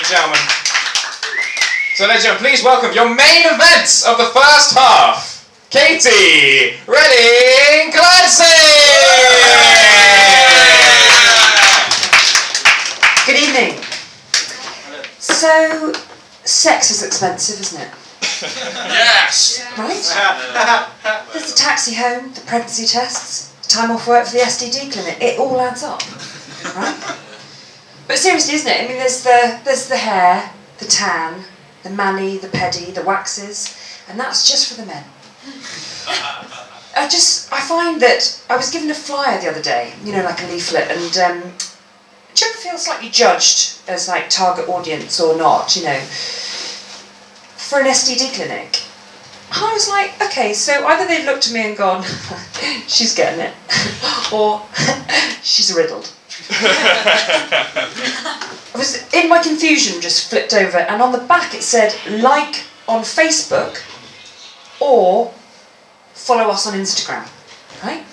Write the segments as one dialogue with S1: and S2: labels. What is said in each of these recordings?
S1: and gentlemen. So, ladies and gentlemen, please welcome your main events of the first half. Katie Reddin Clancy!
S2: Good evening. So, sex is expensive, isn't it?
S1: Yes!
S2: Right? There's the taxi home, the pregnancy tests, time off work for the STD clinic. It all adds up, right? But seriously, isn't it? I mean, there's the there's the hair, the tan, the mani, the pedi, the waxes, and that's just for the men. I just I find that I was given a flyer the other day, you know, like a leaflet, and um, do you ever feel slightly judged as like target audience or not? You know, for an STD clinic. I was like, okay, so either they've looked at me and gone, she's getting it, or she's riddled. I was in my confusion, just flipped over, and on the back it said like on Facebook or follow us on Instagram. Right?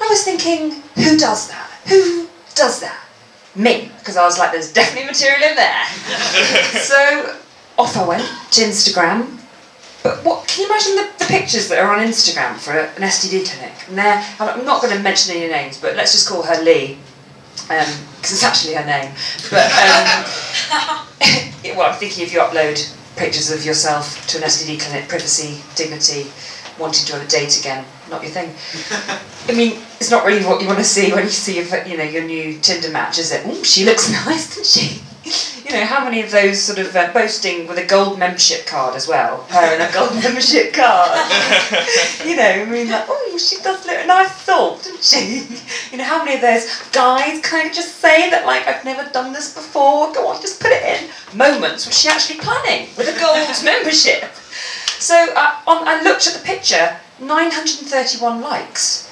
S2: I was thinking, who does that? Who does that? Me, because I was like, there's definitely material in there. so off I went to Instagram. But what can you imagine the, the pictures that are on Instagram for a, an STD clinic? And there, I'm not going to mention any names, but let's just call her Lee, because it's actually her name. But um, well, I'm thinking if you upload pictures of yourself to an STD clinic, privacy, dignity, wanting to have a date again, not your thing. I mean, it's not really what you want to see when you see your, you know, your new Tinder match, is it? Oh, she looks nice, doesn't she? You know, how many of those sort of uh, boasting with a gold membership card as well? Her and a gold membership card. you know, I mean, like, oh, she does look a nice thought, doesn't she? You know, how many of those guys kind of just say that, like, I've never done this before, go on, just put it in. Moments was she actually planning with a gold membership? So uh, on, I looked at the picture, 931 likes.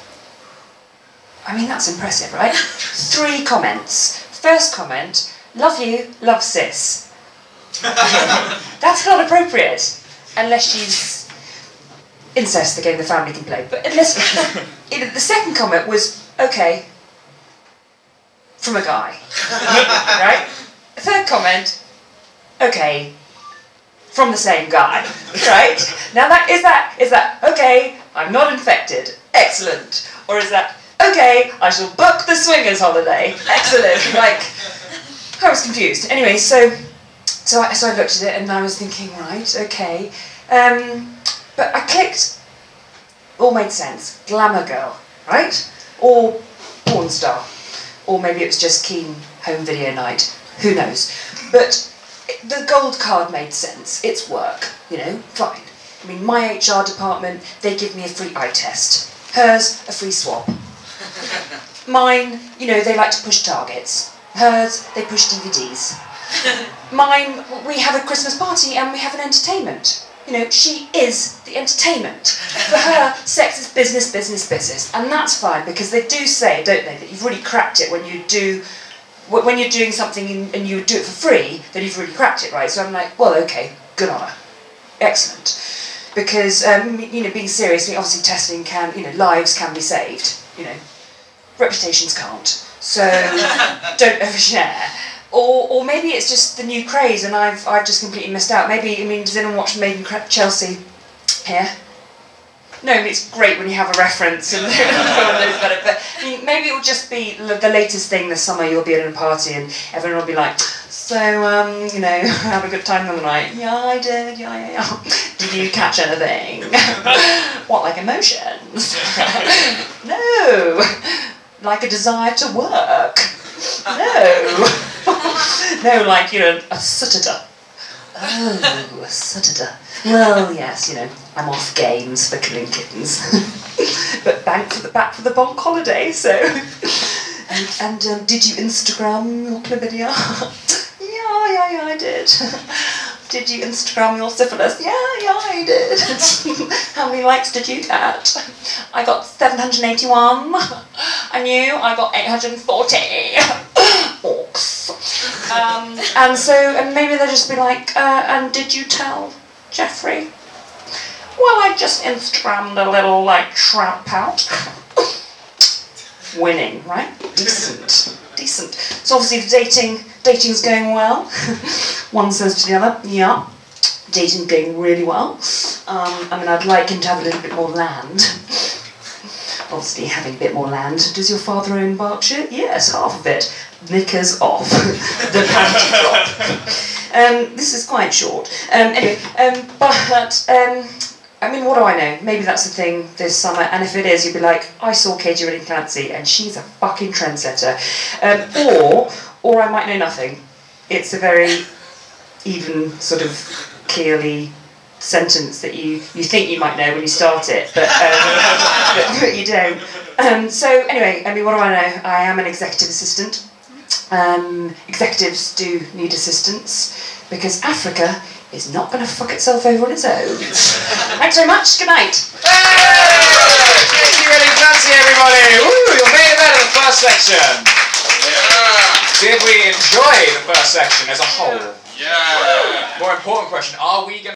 S2: I mean, that's impressive, right? Three comments. First comment, love you, love sis. that's not appropriate, unless she's incest, again, the family can play. But unless, the second comment was, okay, from a guy, right? Third comment, okay, from the same guy, right? Now that is that is that okay? I'm not infected. Excellent. Or is that okay? I shall book the swingers holiday. Excellent. Like I was confused. Anyway, so so I, so I looked at it and I was thinking, right, okay. Um, but I clicked. All made sense. Glamour girl, right? Or porn star, or maybe it was just keen home video night. Who knows? But the gold card made sense. It's work, you know, fine. I mean, my HR department, they give me a free eye test. Hers, a free swab. Mine, you know, they like to push targets. Hers, they push DVDs. Mine, we have a Christmas party and we have an entertainment. You know, she is the entertainment. For her, sex is business, business, business. And that's fine because they do say, don't they, that you've really cracked it when you do when you're doing something and you do it for free, then you've really cracked it, right? So I'm like, well, okay, good on her, excellent, because um, you know, being serious, I mean, obviously testing can, you know, lives can be saved, you know, reputations can't. So don't overshare. Or, or maybe it's just the new craze and I've, I've just completely missed out. Maybe, I mean, does anyone watch Made in Chelsea here? No, mean, it's great when you have a reference and everyone knows. But I mean, maybe it will just be the latest thing this summer. You'll be at a party and everyone will be like, "So, um, you know, have a good time the other night." Yeah, I did. Yeah, yeah, yeah. Did you catch anything? what, like emotions? no, like a desire to work. No, no, like you know, a sutterder. Oh, a sutterder. Well, yes, you know, I'm off games for killing kittens, but back for the back for the bonk holiday. So, and, and um, did you Instagram your chlamydia? yeah, yeah, yeah, I did. Did you Instagram your syphilis? Yeah, yeah, I did. How many likes did you get? I got 781. And you? I got 840. Orcs. Um, and so, and maybe they'll just be like, uh, and did you tell Jeffrey? Well, I just Instagrammed a little, like, trout pout. Winning, right? Decent. Decent. So obviously the dating dating's going well. One says to the other, yeah, dating's going really well. Um, I mean, I'd like him to have a little bit more land. Obviously, having a bit more land. Does your father own Berkshire? Yes, half of it. Knickers off. the panty drop. Um, this is quite short. Um, anyway, um, but um, I mean, what do I know? Maybe that's the thing this summer, and if it is, you'd be like, I saw Katie Reddin Clancy, and she's a fucking trendsetter. Um, or, or I might know nothing. It's a very even sort of clearly sentence that you, you think you might know when you start it, but, um, but, you don't. Um, so anyway, I mean, what do I know? I am an executive assistant. Um, executives do need assistance because Africa is not going to fuck itself over on its own. Thanks very much. Good night.
S1: Hey! Katie Reddin Clancy, everybody! Woo! Your main event of the first section.
S3: Yeah.
S1: Did we enjoy the first section as a whole?
S3: Yeah.
S1: More important question: Are we going?